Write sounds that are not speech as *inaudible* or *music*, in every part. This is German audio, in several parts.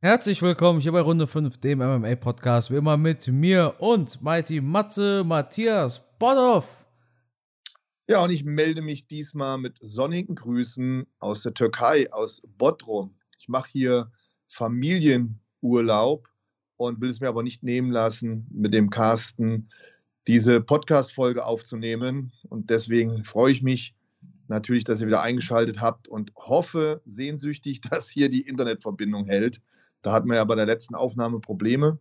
Herzlich willkommen hier bei Runde 5, dem MMA-Podcast. Wie immer mit mir und Mighty Matze Matthias Bodov. Ja, und ich melde mich diesmal mit sonnigen Grüßen aus der Türkei, aus Bodrum. Ich mache hier Familienurlaub und will es mir aber nicht nehmen lassen, mit dem Carsten diese Podcast-Folge aufzunehmen. Und deswegen freue ich mich natürlich, dass ihr wieder eingeschaltet habt und hoffe sehnsüchtig, *laughs* dass hier die Internetverbindung hält. Da hatten wir ja bei der letzten Aufnahme Probleme.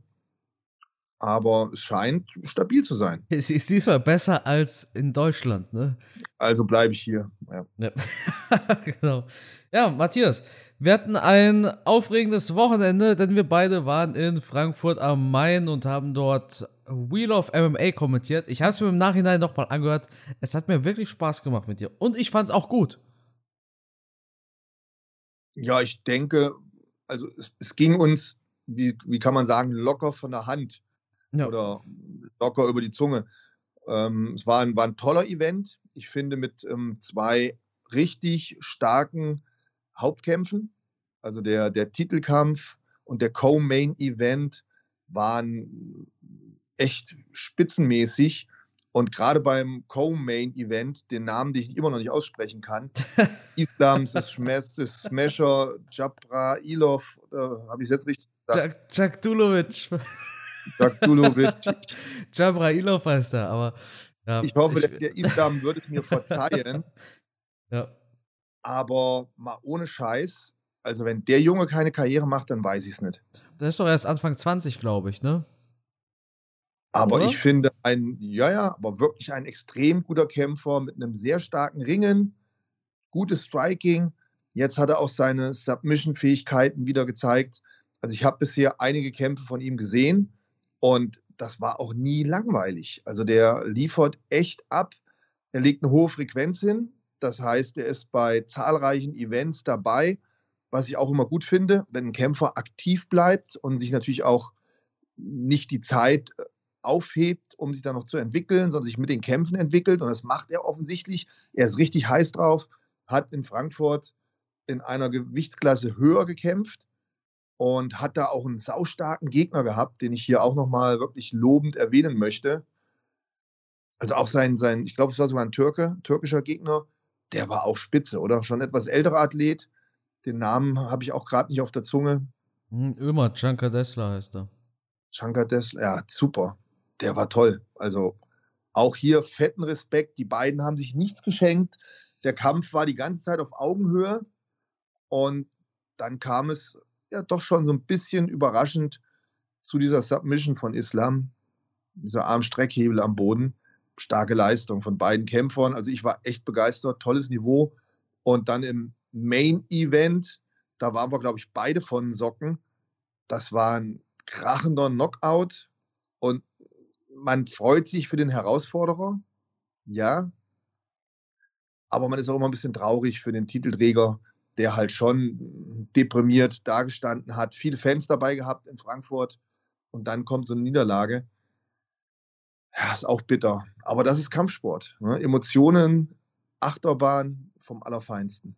Aber es scheint stabil zu sein. *laughs* Es ist diesmal besser als in Deutschland, ne? Also bleibe ich hier. Ja. ja. *laughs* genau. Ja, Matthias, wir hatten ein aufregendes Wochenende, denn wir beide waren in Frankfurt am Main und haben dort Wheel of MMA kommentiert. Ich habe es mir im Nachhinein nochmal angehört. Es hat mir wirklich Spaß gemacht mit dir. Und ich fand es auch gut. Ja, ich denke, also es, es ging uns, wie, wie kann man sagen, locker von der Hand ja. oder locker über die Zunge. Ähm, es war ein, war ein toller Event. Ich finde mit ähm, zwei richtig starken Hauptkämpfen, also der, der Titelkampf und der Co-Main-Event waren echt spitzenmäßig. Und gerade beim Co-Main-Event, den Namen, den ich immer noch nicht aussprechen kann, *laughs* Islams, Smasher, Jabra Ilov, äh, habe ich es jetzt richtig gesagt? Jack Dulovic. Jack Dulovic. *laughs* Jabra Ilov heißt er, aber. Ja, ich hoffe, ich, der Islam würde es mir verzeihen. *laughs* ja. Aber mal ohne Scheiß, also wenn der Junge keine Karriere macht, dann weiß ich es nicht. Der ist doch erst Anfang 20, glaube ich, ne? Aber Oder? ich finde ein, ja, ja, aber wirklich ein extrem guter Kämpfer mit einem sehr starken Ringen, gutes Striking. Jetzt hat er auch seine Submission-Fähigkeiten wieder gezeigt. Also ich habe bisher einige Kämpfe von ihm gesehen und das war auch nie langweilig. Also der liefert echt ab. Er legt eine hohe Frequenz hin. Das heißt, er ist bei zahlreichen Events dabei, was ich auch immer gut finde, wenn ein Kämpfer aktiv bleibt und sich natürlich auch nicht die Zeit äh, aufhebt, um sich dann noch zu entwickeln, sondern sich mit den Kämpfen entwickelt. Und das macht er offensichtlich. Er ist richtig heiß drauf, hat in Frankfurt in einer Gewichtsklasse höher gekämpft und hat da auch einen saustarken Gegner gehabt, den ich hier auch nochmal wirklich lobend erwähnen möchte. Also auch sein, sein ich glaube, es war sogar ein Türke, türkischer Gegner, der war auch spitze, oder? Schon etwas älterer Athlet. Den Namen habe ich auch gerade nicht auf der Zunge. Hm, Ömer, Chanka Dessler heißt er. Chanka Dessler, ja, super der war toll. Also auch hier fetten Respekt. Die beiden haben sich nichts geschenkt. Der Kampf war die ganze Zeit auf Augenhöhe. Und dann kam es ja doch schon so ein bisschen überraschend zu dieser Submission von Islam. Dieser Armstreckhebel am Boden. Starke Leistung von beiden Kämpfern. Also ich war echt begeistert. Tolles Niveau. Und dann im Main Event, da waren wir, glaube ich, beide von Socken. Das war ein krachender Knockout. Und man freut sich für den Herausforderer, ja. Aber man ist auch immer ein bisschen traurig für den Titelträger, der halt schon deprimiert dagestanden hat, viele Fans dabei gehabt in Frankfurt und dann kommt so eine Niederlage. Ja, ist auch bitter. Aber das ist Kampfsport. Ne? Emotionen, Achterbahn vom Allerfeinsten.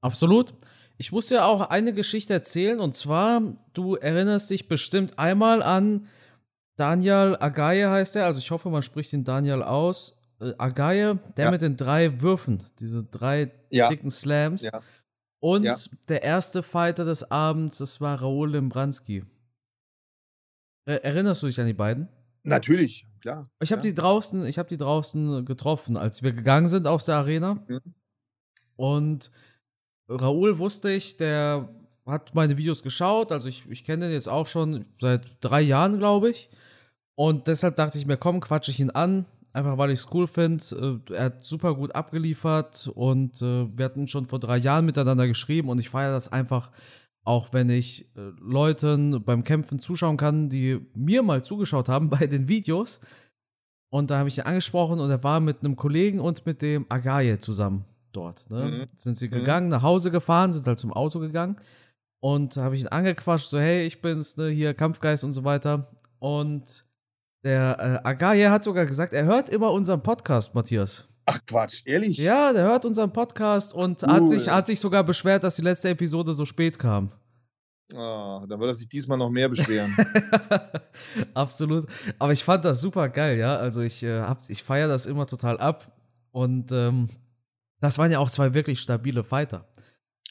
Absolut. Ich muss ja auch eine Geschichte erzählen und zwar, du erinnerst dich bestimmt einmal an Daniel Agaye heißt er, also ich hoffe, man spricht den Daniel aus. Äh, Agaye, der ja. mit den drei Würfen, diese drei ja. dicken Slams. Ja. Und der erste Fighter des Abends, das war Raoul Limbranski. Äh, erinnerst du dich an die beiden? Natürlich, klar. Ich habe die draußen, ich habe die draußen getroffen, als wir gegangen sind aus der Arena. Mhm. Und Raoul wusste ich, der hat meine Videos geschaut, also ich, ich kenne den jetzt auch schon seit drei Jahren, glaube ich. Und deshalb dachte ich mir, komm, quatsche ich ihn an. Einfach weil ich es cool finde. Äh, er hat super gut abgeliefert und äh, wir hatten schon vor drei Jahren miteinander geschrieben und ich feiere das einfach, auch wenn ich äh, Leuten beim Kämpfen zuschauen kann, die mir mal zugeschaut haben *laughs* bei den Videos. Und da habe ich ihn angesprochen und er war mit einem Kollegen und mit dem Agaye zusammen dort. Ne? Mhm. Sind sie mhm. gegangen, nach Hause gefahren, sind halt zum Auto gegangen. Und habe ich ihn angequatscht, so, hey, ich bin's, ne, hier Kampfgeist und so weiter. Und der äh, Agaye hat sogar gesagt, er hört immer unseren Podcast, Matthias. Ach Quatsch, ehrlich? Ja, der hört unseren Podcast und cool. hat, sich, hat sich sogar beschwert, dass die letzte Episode so spät kam. Oh, da wird er sich diesmal noch mehr beschweren. *laughs* Absolut. Aber ich fand das super geil, ja. Also ich, äh, ich feiere das immer total ab. Und ähm, das waren ja auch zwei wirklich stabile Fighter.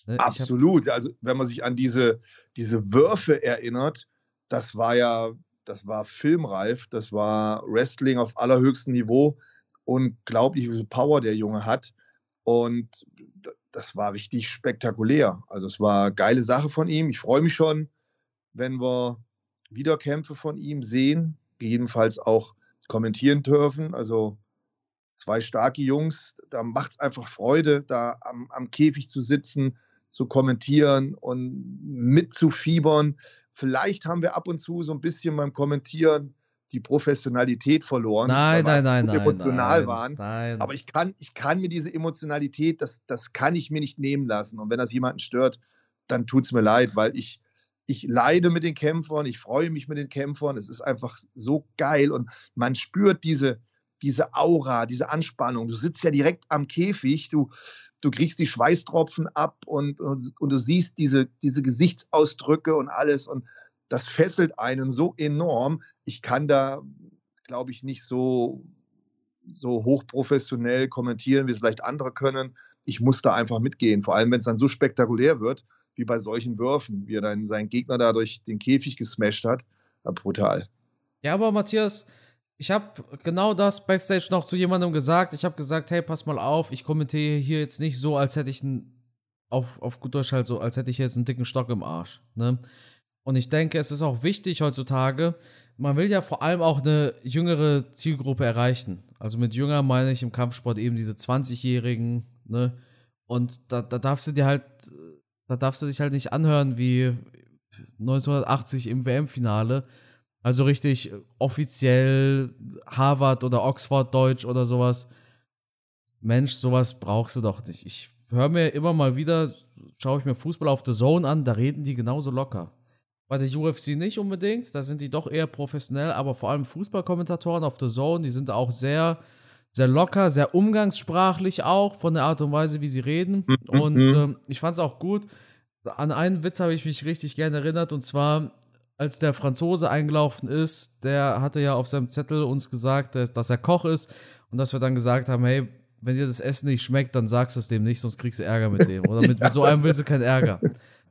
Ne? Absolut. Also wenn man sich an diese, diese Würfe erinnert, das war ja, das war filmreif, das war Wrestling auf allerhöchstem Niveau. Unglaublich, wie viel Power der Junge hat. Und das war richtig spektakulär. Also es war eine geile Sache von ihm. Ich freue mich schon, wenn wir wieder Kämpfe von ihm sehen, gegebenenfalls auch kommentieren dürfen. Also zwei starke Jungs, da macht es einfach Freude, da am, am Käfig zu sitzen, zu kommentieren und mitzufiebern. Vielleicht haben wir ab und zu so ein bisschen beim Kommentieren die Professionalität verloren. Nein, nein, nein, nein. Emotional nein, waren. Nein. Aber ich kann, ich kann mir diese Emotionalität, das, das kann ich mir nicht nehmen lassen. Und wenn das jemanden stört, dann tut es mir leid, weil ich, ich leide mit den Kämpfern, ich freue mich mit den Kämpfern. Es ist einfach so geil und man spürt diese, diese Aura, diese Anspannung. Du sitzt ja direkt am Käfig, du, du kriegst die Schweißtropfen ab und, und, und du siehst diese, diese Gesichtsausdrücke und alles. Und das fesselt einen so enorm. Ich kann da, glaube ich, nicht so, so hochprofessionell kommentieren, wie es vielleicht andere können. Ich muss da einfach mitgehen, vor allem wenn es dann so spektakulär wird, wie bei solchen Würfen, wie er dann seinen Gegner da durch den Käfig gesmasht hat. Ja, brutal. Ja, aber Matthias, ich habe genau das backstage noch zu jemandem gesagt. Ich habe gesagt, hey, pass mal auf, ich kommentiere hier jetzt nicht so, als hätte ich einen, auf, auf gut Deutsch halt so, als hätte ich jetzt einen dicken Stock im Arsch. Ne? Und ich denke, es ist auch wichtig heutzutage, man will ja vor allem auch eine jüngere Zielgruppe erreichen. Also mit jünger meine ich im Kampfsport eben diese 20-Jährigen, ne? Und da, da darfst du dir halt, da darfst du dich halt nicht anhören wie 1980 im WM-Finale. Also richtig offiziell Harvard oder Oxford Deutsch oder sowas. Mensch, sowas brauchst du doch nicht. Ich höre mir immer mal wieder, schaue ich mir Fußball auf The Zone an, da reden die genauso locker. Bei der UFC nicht unbedingt, da sind die doch eher professionell, aber vor allem Fußballkommentatoren auf The Zone, die sind auch sehr, sehr locker, sehr umgangssprachlich auch von der Art und Weise, wie sie reden. Mhm. Und äh, ich fand es auch gut. An einen Witz habe ich mich richtig gerne erinnert und zwar, als der Franzose eingelaufen ist, der hatte ja auf seinem Zettel uns gesagt, dass er Koch ist und dass wir dann gesagt haben, hey, wenn dir das Essen nicht schmeckt, dann sagst du es dem nicht, sonst kriegst du Ärger mit dem. Oder mit, mit so *laughs* einem willst du keinen Ärger.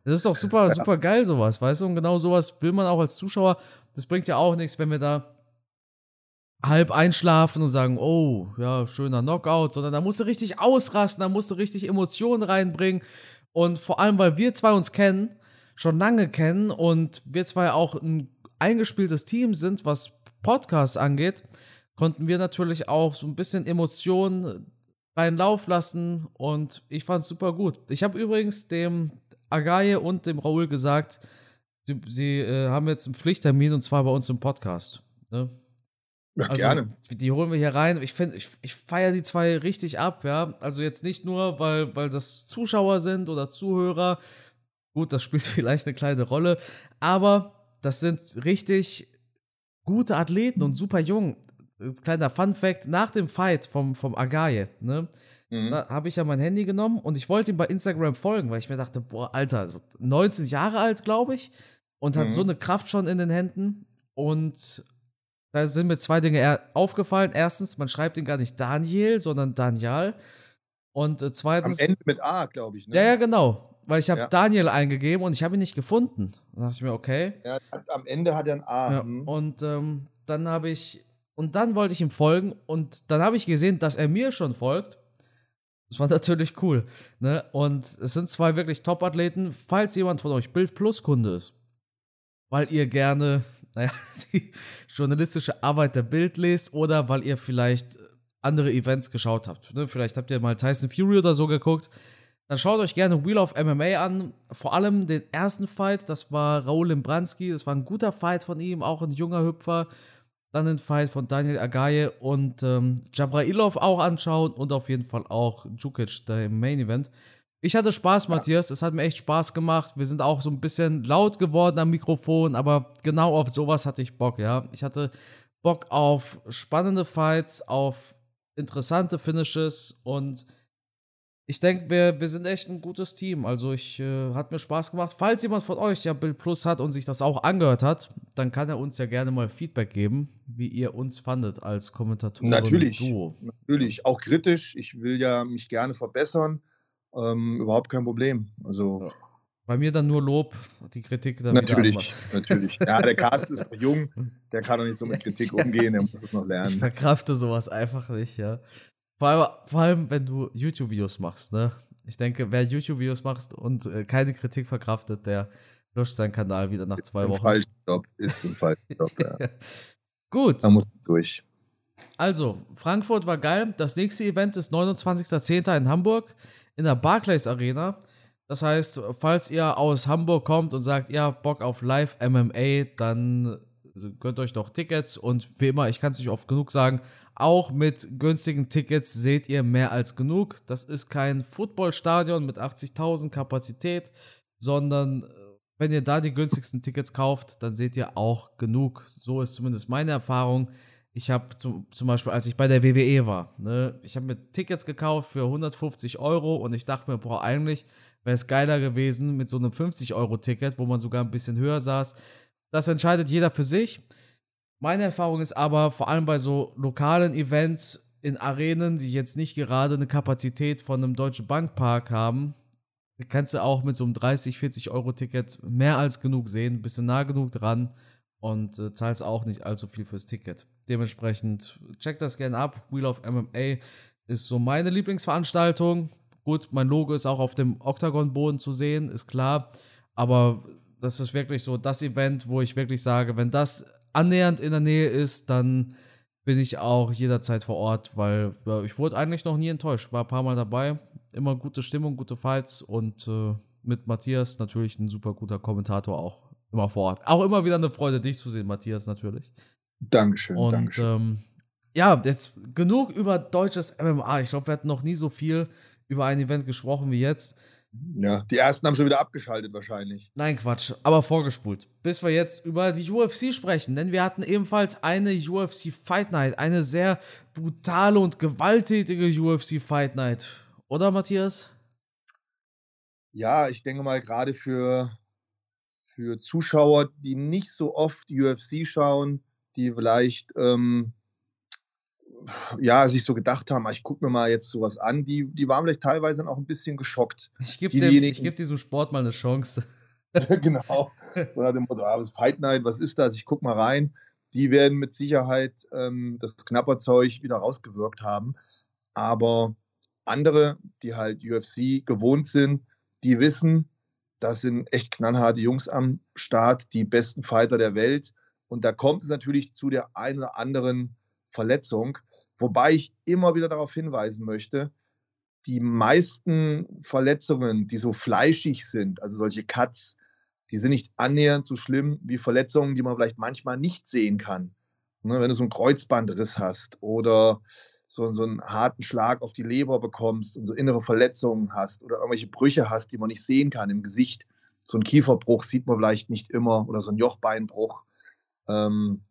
Das ist doch super, super geil, sowas, weißt du? Und genau sowas will man auch als Zuschauer. Das bringt ja auch nichts, wenn wir da halb einschlafen und sagen, oh, ja, schöner Knockout, sondern da musst du richtig ausrasten, da musst du richtig Emotionen reinbringen. Und vor allem, weil wir zwei uns kennen, schon lange kennen und wir zwei auch ein eingespieltes Team sind, was Podcasts angeht, konnten wir natürlich auch so ein bisschen Emotionen rein Lauf lassen und ich fand es super gut. Ich habe übrigens dem Agaye und dem Raoul gesagt, sie, sie äh, haben jetzt einen Pflichttermin und zwar bei uns im Podcast. Ne? Ja, also, gerne. Die holen wir hier rein. Ich finde, ich, ich feiere die zwei richtig ab, ja. Also jetzt nicht nur, weil, weil das Zuschauer sind oder Zuhörer. Gut, das spielt *laughs* vielleicht eine kleine Rolle, aber das sind richtig gute Athleten und super jung. Kleiner Fun Fact: Nach dem Fight vom, vom Agaye, ne? Mhm. Habe ich ja mein Handy genommen und ich wollte ihm bei Instagram folgen, weil ich mir dachte, boah, Alter, so 19 Jahre alt, glaube ich, und hat mhm. so eine Kraft schon in den Händen. Und da sind mir zwei Dinge aufgefallen. Erstens, man schreibt ihn gar nicht Daniel, sondern Daniel. Und äh, zweitens. Am Ende mit A, glaube ich. Ne? Ja, ja, genau. Weil ich habe ja. Daniel eingegeben und ich habe ihn nicht gefunden. Da dachte ich mir, okay. Ja, am Ende hat er ein A. Ja, mhm. Und ähm, dann habe ich. Und dann wollte ich ihm folgen und dann habe ich gesehen, dass er mir schon folgt. Das war *laughs* natürlich cool. Ne? Und es sind zwei wirklich Top-Athleten. Falls jemand von euch Bild Plus Kunde ist, weil ihr gerne, *laughs* naja, die journalistische Arbeit der Bild lest oder weil ihr vielleicht andere Events geschaut habt. Ne? Vielleicht habt ihr mal Tyson Fury oder so geguckt. Dann schaut euch gerne Wheel of MMA an. Vor allem den ersten Fight, das war Raul Limbranski. Das war ein guter Fight von ihm, auch ein junger Hüpfer dann den Fight von Daniel Agaye und ähm, Jabrailov auch anschauen und auf jeden Fall auch Djukic, der im Main Event. Ich hatte Spaß, Matthias. Es hat mir echt Spaß gemacht. Wir sind auch so ein bisschen laut geworden am Mikrofon, aber genau auf sowas hatte ich Bock, ja. Ich hatte Bock auf spannende Fights, auf interessante Finishes und ich denke, wir, wir sind echt ein gutes Team. Also ich äh, hat mir Spaß gemacht. Falls jemand von euch ja Bild Plus hat und sich das auch angehört hat, dann kann er uns ja gerne mal Feedback geben, wie ihr uns fandet als Kommentatoren. Natürlich, Duo. natürlich, auch kritisch. Ich will ja mich gerne verbessern. Ähm, überhaupt kein Problem. Also ja. Bei mir dann nur Lob, die Kritik dann Natürlich, natürlich. Ja, der Carsten ist noch jung, der kann doch nicht so mit *laughs* Kritik umgehen, der muss es noch lernen. Ich verkrafte sowas einfach nicht, ja. Vor allem, vor allem wenn du YouTube-Videos machst, ne? Ich denke, wer YouTube-Videos macht und äh, keine Kritik verkraftet, der löscht seinen Kanal wieder nach zwei Wochen. Job, ist ein falscher Job, *laughs* ja. Gut. Da muss durch. Also, Frankfurt war geil. Das nächste Event ist 29.10. in Hamburg in der Barclays Arena. Das heißt, falls ihr aus Hamburg kommt und sagt, ihr habt Bock auf Live MMA, dann gönnt euch doch Tickets und wie immer, ich kann es nicht oft genug sagen, auch mit günstigen Tickets seht ihr mehr als genug. Das ist kein Footballstadion mit 80.000 Kapazität, sondern äh, wenn ihr da die günstigsten Tickets kauft, dann seht ihr auch genug. So ist zumindest meine Erfahrung. Ich habe zum, zum Beispiel, als ich bei der WWE war, ne, ich habe mir Tickets gekauft für 150 Euro und ich dachte mir, boah, eigentlich wäre es geiler gewesen mit so einem 50-Euro-Ticket, wo man sogar ein bisschen höher saß. Das entscheidet jeder für sich. Meine Erfahrung ist aber vor allem bei so lokalen Events in Arenen, die jetzt nicht gerade eine Kapazität von einem Deutschen Bankpark haben, kannst du auch mit so einem 30, 40 Euro Ticket mehr als genug sehen, bist du nah genug dran und äh, zahlst auch nicht allzu viel fürs Ticket. Dementsprechend check das gerne ab. Wheel of MMA ist so meine Lieblingsveranstaltung. Gut, mein Logo ist auch auf dem Octagon-Boden zu sehen, ist klar. Aber das ist wirklich so das Event, wo ich wirklich sage, wenn das annähernd in der Nähe ist, dann bin ich auch jederzeit vor Ort, weil ja, ich wurde eigentlich noch nie enttäuscht. War ein paar Mal dabei, immer gute Stimmung, gute Fights und äh, mit Matthias natürlich ein super guter Kommentator auch immer vor Ort. Auch immer wieder eine Freude, dich zu sehen, Matthias, natürlich. Dankeschön, und, Dankeschön. Ähm, ja, jetzt genug über deutsches MMA. Ich glaube, wir hatten noch nie so viel über ein Event gesprochen wie jetzt. Ja, die ersten haben schon wieder abgeschaltet wahrscheinlich. Nein, Quatsch, aber vorgespult. Bis wir jetzt über die UFC sprechen, denn wir hatten ebenfalls eine UFC Fight Night, eine sehr brutale und gewalttätige UFC Fight Night. Oder Matthias? Ja, ich denke mal gerade für, für Zuschauer, die nicht so oft UFC schauen, die vielleicht ähm, ja, sich so gedacht haben, ah, ich gucke mir mal jetzt sowas an, die, die waren vielleicht teilweise dann auch ein bisschen geschockt. Ich gebe geb diesem Sport mal eine Chance. *laughs* genau. So nach dem Motto, ah, was Fight Night, was ist das? Ich gucke mal rein. Die werden mit Sicherheit ähm, das Knapperzeug wieder rausgewirkt haben. Aber andere, die halt UFC gewohnt sind, die wissen, das sind echt knallharte Jungs am Start, die besten Fighter der Welt. Und da kommt es natürlich zu der einen oder anderen Verletzung. Wobei ich immer wieder darauf hinweisen möchte, die meisten Verletzungen, die so fleischig sind, also solche Cuts, die sind nicht annähernd so schlimm wie Verletzungen, die man vielleicht manchmal nicht sehen kann. Ne, wenn du so einen Kreuzbandriss hast oder so, so einen harten Schlag auf die Leber bekommst und so innere Verletzungen hast oder irgendwelche Brüche hast, die man nicht sehen kann im Gesicht. So ein Kieferbruch sieht man vielleicht nicht immer oder so ein Jochbeinbruch ähm,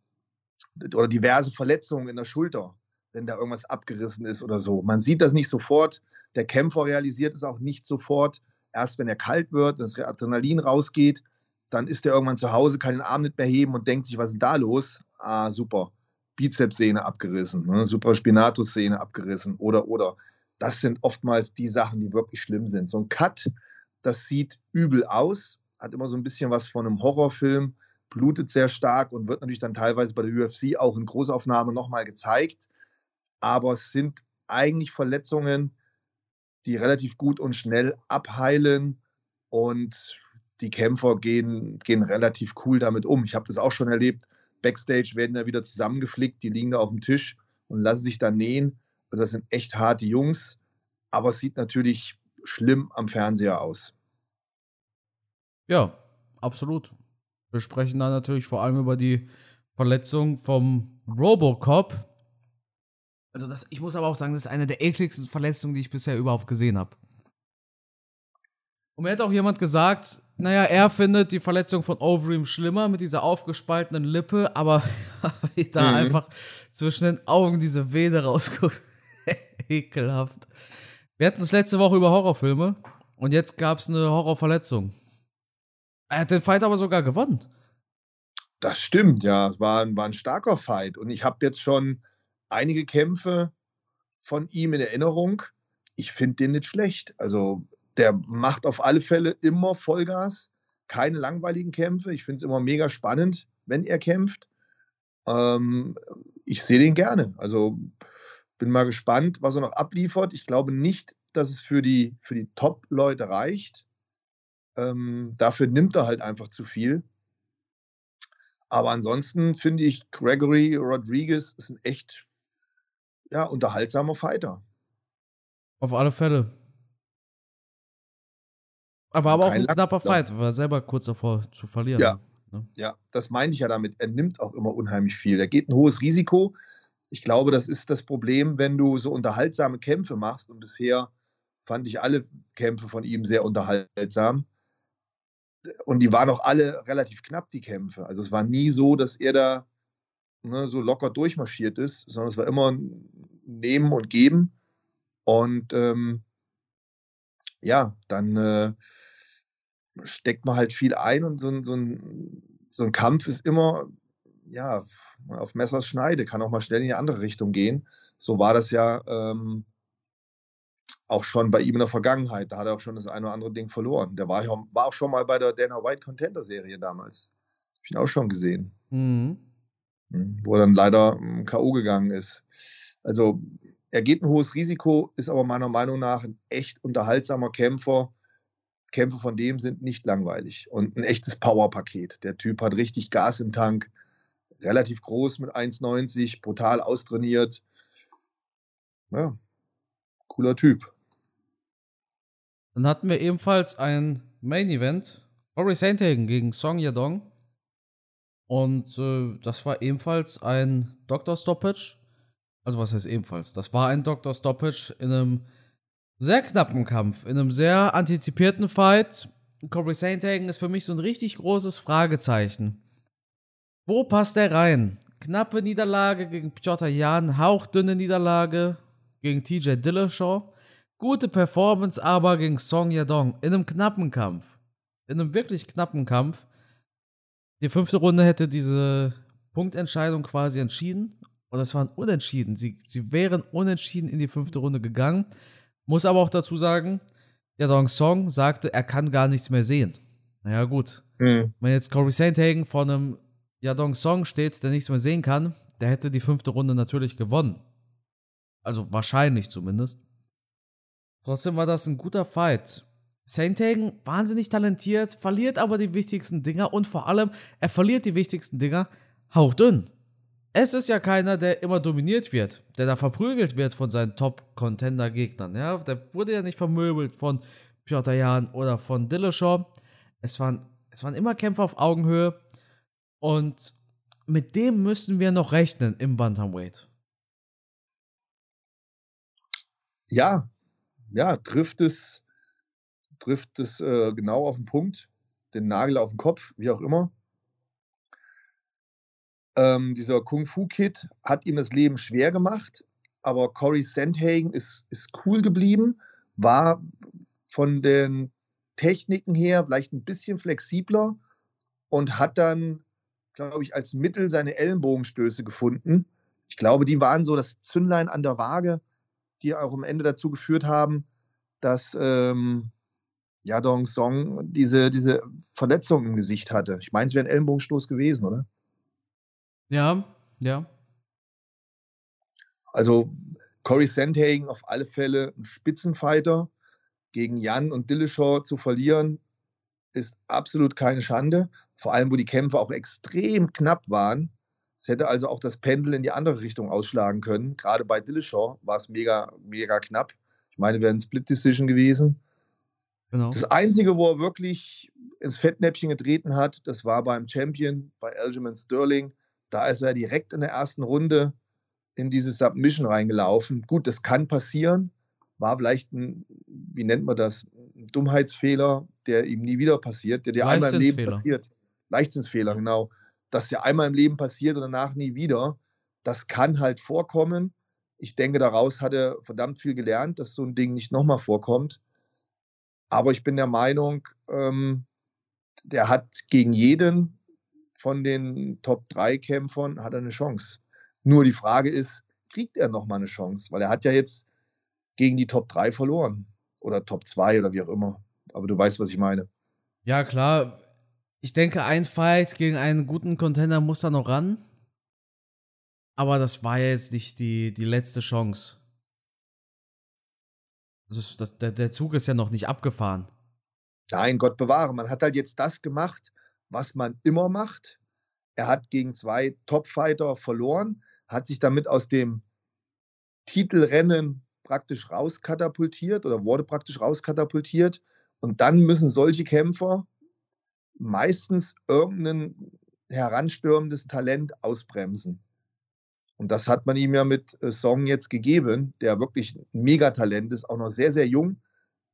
oder diverse Verletzungen in der Schulter wenn da irgendwas abgerissen ist oder so. Man sieht das nicht sofort. Der Kämpfer realisiert es auch nicht sofort. Erst wenn er kalt wird, wenn das Adrenalin rausgeht, dann ist er irgendwann zu Hause, kann den Arm nicht mehr heben und denkt sich, was ist da los? Ah, super. Bizepssehne abgerissen, ne? Supraspinatus-Sehne abgerissen oder, oder. Das sind oftmals die Sachen, die wirklich schlimm sind. So ein Cut, das sieht übel aus, hat immer so ein bisschen was von einem Horrorfilm, blutet sehr stark und wird natürlich dann teilweise bei der UFC auch in Großaufnahme nochmal gezeigt aber es sind eigentlich Verletzungen, die relativ gut und schnell abheilen und die Kämpfer gehen, gehen relativ cool damit um. Ich habe das auch schon erlebt. Backstage werden ja wieder zusammengeflickt, die liegen da auf dem Tisch und lassen sich da nähen. Also das sind echt harte Jungs, aber es sieht natürlich schlimm am Fernseher aus. Ja, absolut. Wir sprechen da natürlich vor allem über die Verletzung vom Robocop, also das, ich muss aber auch sagen, das ist eine der ekligsten Verletzungen, die ich bisher überhaupt gesehen habe. Und mir hat auch jemand gesagt, naja, er findet die Verletzung von Overeem schlimmer mit dieser aufgespaltenen Lippe, aber *laughs* wie da mhm. einfach zwischen den Augen diese Vene rausguckt. *laughs* Ekelhaft. Wir hatten es letzte Woche über Horrorfilme und jetzt gab es eine Horrorverletzung. Er hat den Fight aber sogar gewonnen. Das stimmt, ja. Es war, war ein starker Fight. Und ich habe jetzt schon einige Kämpfe von ihm in Erinnerung. Ich finde den nicht schlecht. Also der macht auf alle Fälle immer Vollgas. Keine langweiligen Kämpfe. Ich finde es immer mega spannend, wenn er kämpft. Ähm, ich sehe den gerne. Also bin mal gespannt, was er noch abliefert. Ich glaube nicht, dass es für die, für die Top-Leute reicht. Ähm, dafür nimmt er halt einfach zu viel. Aber ansonsten finde ich, Gregory Rodriguez ist ein echt ja, unterhaltsamer Fighter. Auf alle Fälle. Aber, aber auch ein knapper Fight, war selber kurz davor zu verlieren. Ja, ne? ja, das meinte ich ja damit. Er nimmt auch immer unheimlich viel. Er geht ein hohes Risiko. Ich glaube, das ist das Problem, wenn du so unterhaltsame Kämpfe machst. Und bisher fand ich alle Kämpfe von ihm sehr unterhaltsam und die waren auch alle relativ knapp, die Kämpfe. Also es war nie so, dass er da ne, so locker durchmarschiert ist, sondern es war immer Nehmen und Geben. Und ähm, ja, dann äh, steckt man halt viel ein und so, so, ein, so ein Kampf ist immer ja, auf Messers Schneide, kann auch mal schnell in die andere Richtung gehen. So war das ja ähm, auch schon bei ihm in der Vergangenheit. Da hat er auch schon das eine oder andere Ding verloren. Der war, war auch schon mal bei der Dana White Contender Serie damals. Hab ich ihn auch schon gesehen. Mhm. Hm, wo er dann leider hm, K.O. gegangen ist. Also, er geht ein hohes Risiko, ist aber meiner Meinung nach ein echt unterhaltsamer Kämpfer. Kämpfe von dem sind nicht langweilig und ein echtes Powerpaket. Der Typ hat richtig Gas im Tank, relativ groß mit 1,90, brutal austrainiert. Ja, cooler Typ. Dann hatten wir ebenfalls ein Main Event. Corey Sandhagen gegen Song Yadong. Und äh, das war ebenfalls ein Dr. Stoppage. Also was heißt ebenfalls? Das war ein Dr. Stoppage in einem sehr knappen Kampf, in einem sehr antizipierten Fight. Corey Sandhagen ist für mich so ein richtig großes Fragezeichen. Wo passt der rein? Knappe Niederlage gegen Piotr Jan, hauchdünne Niederlage gegen TJ Dillashaw. Gute Performance aber gegen Song Yadong in einem knappen Kampf. In einem wirklich knappen Kampf. Die fünfte Runde hätte diese Punktentscheidung quasi entschieden. Und das waren unentschieden. Sie, sie wären unentschieden in die fünfte Runde gegangen. Muss aber auch dazu sagen, Yadong Song sagte, er kann gar nichts mehr sehen. Naja, gut. Mhm. Wenn jetzt Corey Sandhagen vor einem Yadong Song steht, der nichts mehr sehen kann, der hätte die fünfte Runde natürlich gewonnen. Also wahrscheinlich zumindest. Trotzdem war das ein guter Fight. Sainthagen, wahnsinnig talentiert, verliert aber die wichtigsten Dinger und vor allem, er verliert die wichtigsten Dinger hauchdünn. Es ist ja keiner, der immer dominiert wird, der da verprügelt wird von seinen Top-Contender-Gegnern. Ja? Der wurde ja nicht vermöbelt von Piotr Jan oder von Dillashaw. Es waren, es waren immer Kämpfer auf Augenhöhe und mit dem müssen wir noch rechnen im Bantamweight. Ja, ja, trifft es, trifft es äh, genau auf den Punkt, den Nagel auf den Kopf, wie auch immer. Ähm, dieser Kung-Fu-Kid hat ihm das Leben schwer gemacht, aber Corey Sandhagen ist, ist cool geblieben, war von den Techniken her vielleicht ein bisschen flexibler und hat dann, glaube ich, als Mittel seine Ellenbogenstöße gefunden. Ich glaube, die waren so das Zündlein an der Waage die auch am Ende dazu geführt haben, dass ähm, Yadong Song diese, diese Verletzung im Gesicht hatte. Ich meine, es wäre ein Ellenbogenstoß gewesen, oder? Ja, ja. Also Corey Sandhagen auf alle Fälle ein Spitzenfighter. Gegen Jan und Dillashaw zu verlieren, ist absolut keine Schande. Vor allem, wo die Kämpfe auch extrem knapp waren. Es hätte also auch das Pendel in die andere Richtung ausschlagen können. Gerade bei Dillashaw war es mega, mega knapp. Ich meine, wäre ein Split-Decision gewesen. Genau. Das Einzige, wo er wirklich ins Fettnäpfchen getreten hat, das war beim Champion, bei Aljamain Sterling. Da ist er direkt in der ersten Runde in diese Submission reingelaufen. Gut, das kann passieren. War vielleicht ein, wie nennt man das, ein Dummheitsfehler, der ihm nie wieder passiert, der dir einmal im Leben passiert. Leichtsinnsfehler, genau das ja einmal im Leben passiert und danach nie wieder. Das kann halt vorkommen. Ich denke, daraus hat er verdammt viel gelernt, dass so ein Ding nicht nochmal vorkommt. Aber ich bin der Meinung, ähm, der hat gegen jeden von den Top-3-Kämpfern eine Chance. Nur die Frage ist, kriegt er nochmal eine Chance? Weil er hat ja jetzt gegen die Top 3 verloren. Oder Top 2 oder wie auch immer. Aber du weißt, was ich meine. Ja, klar. Ich denke, ein Fight gegen einen guten Contender muss da noch ran. Aber das war ja jetzt nicht die, die letzte Chance. Also das, der, der Zug ist ja noch nicht abgefahren. Nein, Gott bewahre. Man hat halt jetzt das gemacht, was man immer macht. Er hat gegen zwei Topfighter verloren, hat sich damit aus dem Titelrennen praktisch rauskatapultiert oder wurde praktisch rauskatapultiert. Und dann müssen solche Kämpfer meistens irgendein heranstürmendes Talent ausbremsen. Und das hat man ihm ja mit äh, Song jetzt gegeben, der wirklich ein Megatalent ist, auch noch sehr, sehr jung.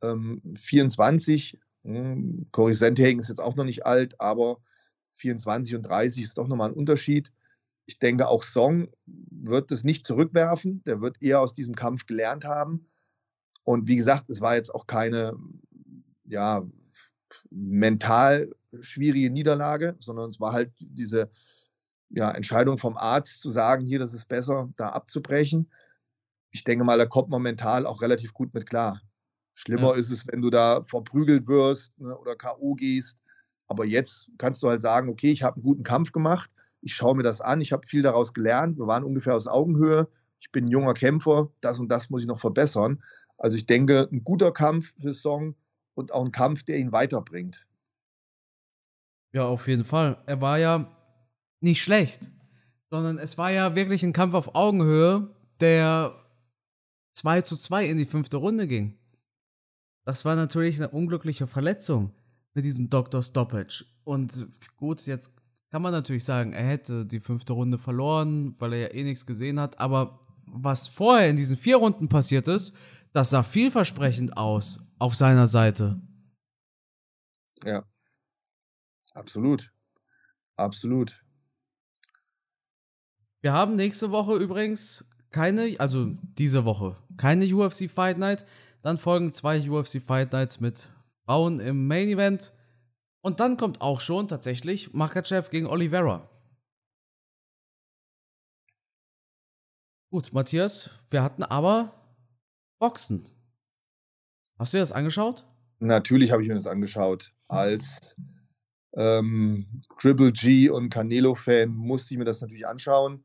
Ähm, 24. Hm, Cory Sandhagen ist jetzt auch noch nicht alt, aber 24 und 30 ist doch nochmal ein Unterschied. Ich denke, auch Song wird es nicht zurückwerfen. Der wird eher aus diesem Kampf gelernt haben. Und wie gesagt, es war jetzt auch keine ja, mental schwierige Niederlage, sondern es war halt diese ja, Entscheidung vom Arzt zu sagen, hier, das ist besser, da abzubrechen. Ich denke mal, da kommt man mental auch relativ gut mit klar. Schlimmer ja. ist es, wenn du da verprügelt wirst ne, oder K.O. gehst. Aber jetzt kannst du halt sagen, okay, ich habe einen guten Kampf gemacht, ich schaue mir das an, ich habe viel daraus gelernt, wir waren ungefähr aus Augenhöhe, ich bin ein junger Kämpfer, das und das muss ich noch verbessern. Also ich denke, ein guter Kampf für Song und auch ein Kampf, der ihn weiterbringt. Ja, auf jeden Fall. Er war ja nicht schlecht, sondern es war ja wirklich ein Kampf auf Augenhöhe, der 2 zu 2 in die fünfte Runde ging. Das war natürlich eine unglückliche Verletzung mit diesem Dr. Stoppage. Und gut, jetzt kann man natürlich sagen, er hätte die fünfte Runde verloren, weil er ja eh nichts gesehen hat. Aber was vorher in diesen vier Runden passiert ist, das sah vielversprechend aus auf seiner Seite. Ja, absolut. Absolut. Wir haben nächste Woche übrigens keine, also diese Woche, keine UFC Fight Night. Dann folgen zwei UFC Fight Nights mit Frauen im Main Event. Und dann kommt auch schon tatsächlich Makachev gegen Oliveira. Gut, Matthias, wir hatten aber Boxen. Hast du dir das angeschaut? Natürlich habe ich mir das angeschaut. Als ähm, Triple G und Canelo-Fan musste ich mir das natürlich anschauen.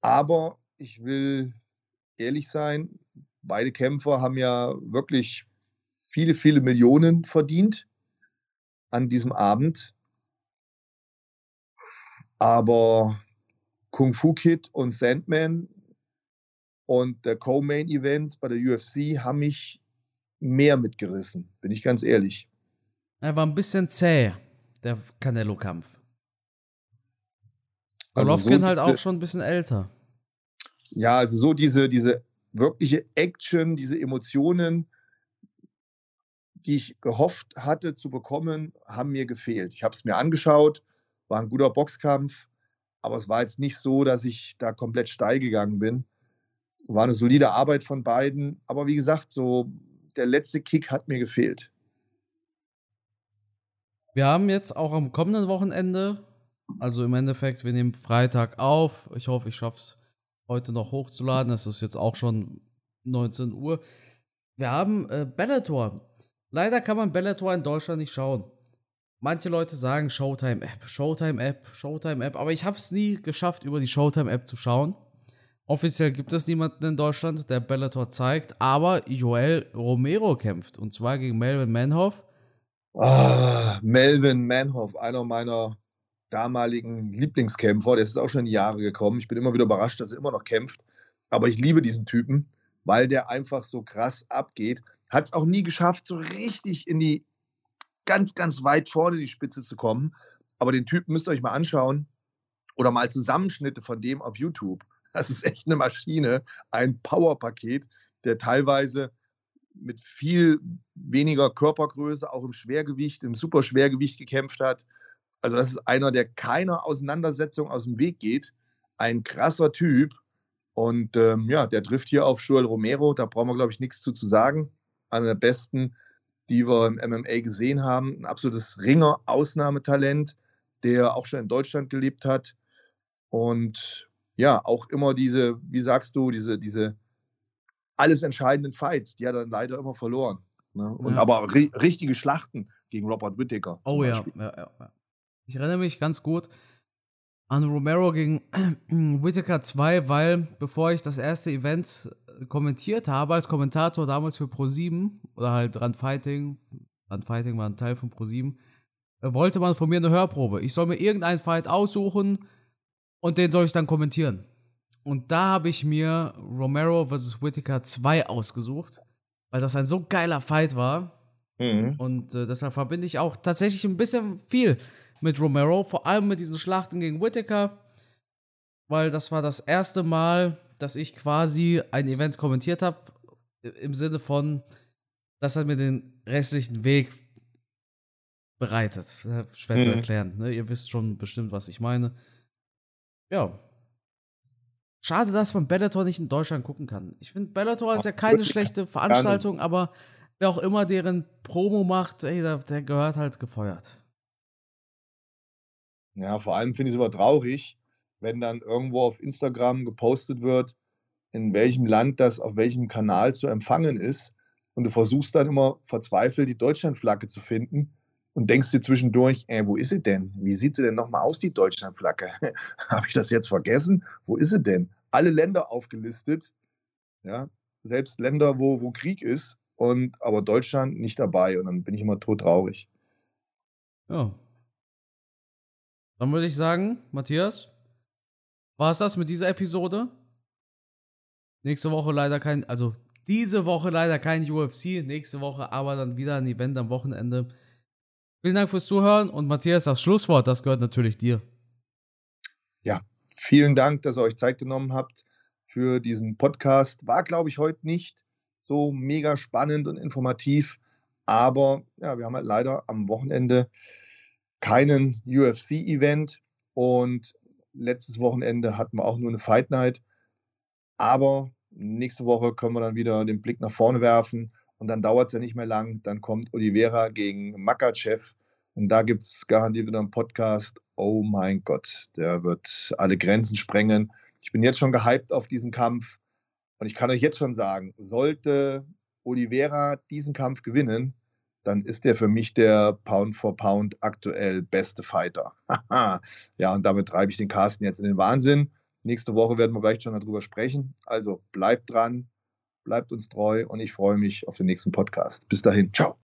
Aber ich will ehrlich sein, beide Kämpfer haben ja wirklich viele, viele Millionen verdient an diesem Abend. Aber Kung Fu Kid und Sandman und der Co-Main Event bei der UFC haben mich mehr mitgerissen, bin ich ganz ehrlich. Er war ein bisschen zäh, der Canelo-Kampf. Also Golovkin so, halt auch schon ein bisschen älter. Ja, also so diese, diese wirkliche Action, diese Emotionen, die ich gehofft hatte zu bekommen, haben mir gefehlt. Ich habe es mir angeschaut, war ein guter Boxkampf, aber es war jetzt nicht so, dass ich da komplett steil gegangen bin. War eine solide Arbeit von beiden, aber wie gesagt, so der letzte Kick hat mir gefehlt. Wir haben jetzt auch am kommenden Wochenende, also im Endeffekt, wir nehmen Freitag auf. Ich hoffe, ich schaffe es heute noch hochzuladen. Es ist jetzt auch schon 19 Uhr. Wir haben äh, Bellator. Leider kann man Bellator in Deutschland nicht schauen. Manche Leute sagen Showtime-App, Showtime-App, Showtime-App, aber ich habe es nie geschafft, über die Showtime-App zu schauen. Offiziell gibt es niemanden in Deutschland, der Bellator zeigt, aber Joel Romero kämpft und zwar gegen Melvin Manhoff. Ah, Melvin Manhoff, einer meiner damaligen Lieblingskämpfer, der ist auch schon in die Jahre gekommen. Ich bin immer wieder überrascht, dass er immer noch kämpft, aber ich liebe diesen Typen, weil der einfach so krass abgeht. Hat es auch nie geschafft, so richtig in die ganz, ganz weit vorne die Spitze zu kommen. Aber den Typen müsst ihr euch mal anschauen oder mal Zusammenschnitte von dem auf YouTube. Das ist echt eine Maschine, ein Powerpaket, der teilweise mit viel weniger Körpergröße, auch im Schwergewicht, im Superschwergewicht gekämpft hat. Also das ist einer, der keiner Auseinandersetzung aus dem Weg geht. Ein krasser Typ. Und ähm, ja, der trifft hier auf Joel Romero. Da brauchen wir, glaube ich, nichts zu, zu sagen. Einer der besten, die wir im MMA gesehen haben. Ein absolutes Ringer-Ausnahmetalent, der auch schon in Deutschland gelebt hat. Und ja, auch immer diese, wie sagst du, diese, diese alles entscheidenden Fights, die hat er leider immer verloren. Ne? Und, ja. Aber ri richtige Schlachten gegen Robert Whittaker. Oh ja. Ja, ja. Ich erinnere mich ganz gut an Romero gegen *clears throat* Whittaker 2, weil bevor ich das erste Event äh, kommentiert habe, als Kommentator damals für Pro7 oder halt Run Fighting, Run Fighting war ein Teil von Pro7, äh, wollte man von mir eine Hörprobe. Ich soll mir irgendeinen Fight aussuchen und den soll ich dann kommentieren. Und da habe ich mir Romero vs. Whittaker 2 ausgesucht, weil das ein so geiler Fight war. Mhm. Und äh, deshalb verbinde ich auch tatsächlich ein bisschen viel mit Romero, vor allem mit diesen Schlachten gegen Whittaker, weil das war das erste Mal, dass ich quasi ein Event kommentiert habe, im Sinne von, das hat mir den restlichen Weg bereitet. Schwer mhm. zu erklären. Ne? Ihr wisst schon bestimmt, was ich meine. Ja. Schade, dass man Bellator nicht in Deutschland gucken kann. Ich finde, Bellator ist ja keine schlechte Veranstaltung, aber wer auch immer deren Promo macht, ey, der, der gehört halt gefeuert. Ja, vor allem finde ich es aber traurig, wenn dann irgendwo auf Instagram gepostet wird, in welchem Land das auf welchem Kanal zu empfangen ist. Und du versuchst dann immer verzweifelt die Deutschlandflagge zu finden und denkst dir zwischendurch, ey, wo ist sie denn? Wie sieht sie denn nochmal aus, die Deutschlandflagge? *laughs* Habe ich das jetzt vergessen? Wo ist sie denn? Alle Länder aufgelistet, ja, selbst Länder, wo, wo Krieg ist, und aber Deutschland nicht dabei. Und dann bin ich immer tot traurig. Ja, dann würde ich sagen, Matthias, war es das mit dieser Episode? Nächste Woche leider kein, also diese Woche leider kein UFC, nächste Woche aber dann wieder ein Event am Wochenende. Vielen Dank fürs Zuhören und Matthias, das Schlusswort, das gehört natürlich dir. Ja, vielen Dank, dass ihr euch Zeit genommen habt für diesen Podcast. War, glaube ich, heute nicht so mega spannend und informativ, aber ja, wir haben halt leider am Wochenende keinen UFC-Event und letztes Wochenende hatten wir auch nur eine Fight Night. Aber nächste Woche können wir dann wieder den Blick nach vorne werfen und dann dauert es ja nicht mehr lang. Dann kommt Oliveira gegen Makachev und da gibt es garantiert wieder einen Podcast. Oh mein Gott, der wird alle Grenzen sprengen. Ich bin jetzt schon gehypt auf diesen Kampf und ich kann euch jetzt schon sagen, sollte Oliveira diesen Kampf gewinnen, dann ist er für mich der Pound for Pound aktuell beste Fighter. *laughs* ja, und damit treibe ich den Carsten jetzt in den Wahnsinn. Nächste Woche werden wir vielleicht schon darüber sprechen. Also bleibt dran, bleibt uns treu und ich freue mich auf den nächsten Podcast. Bis dahin, ciao.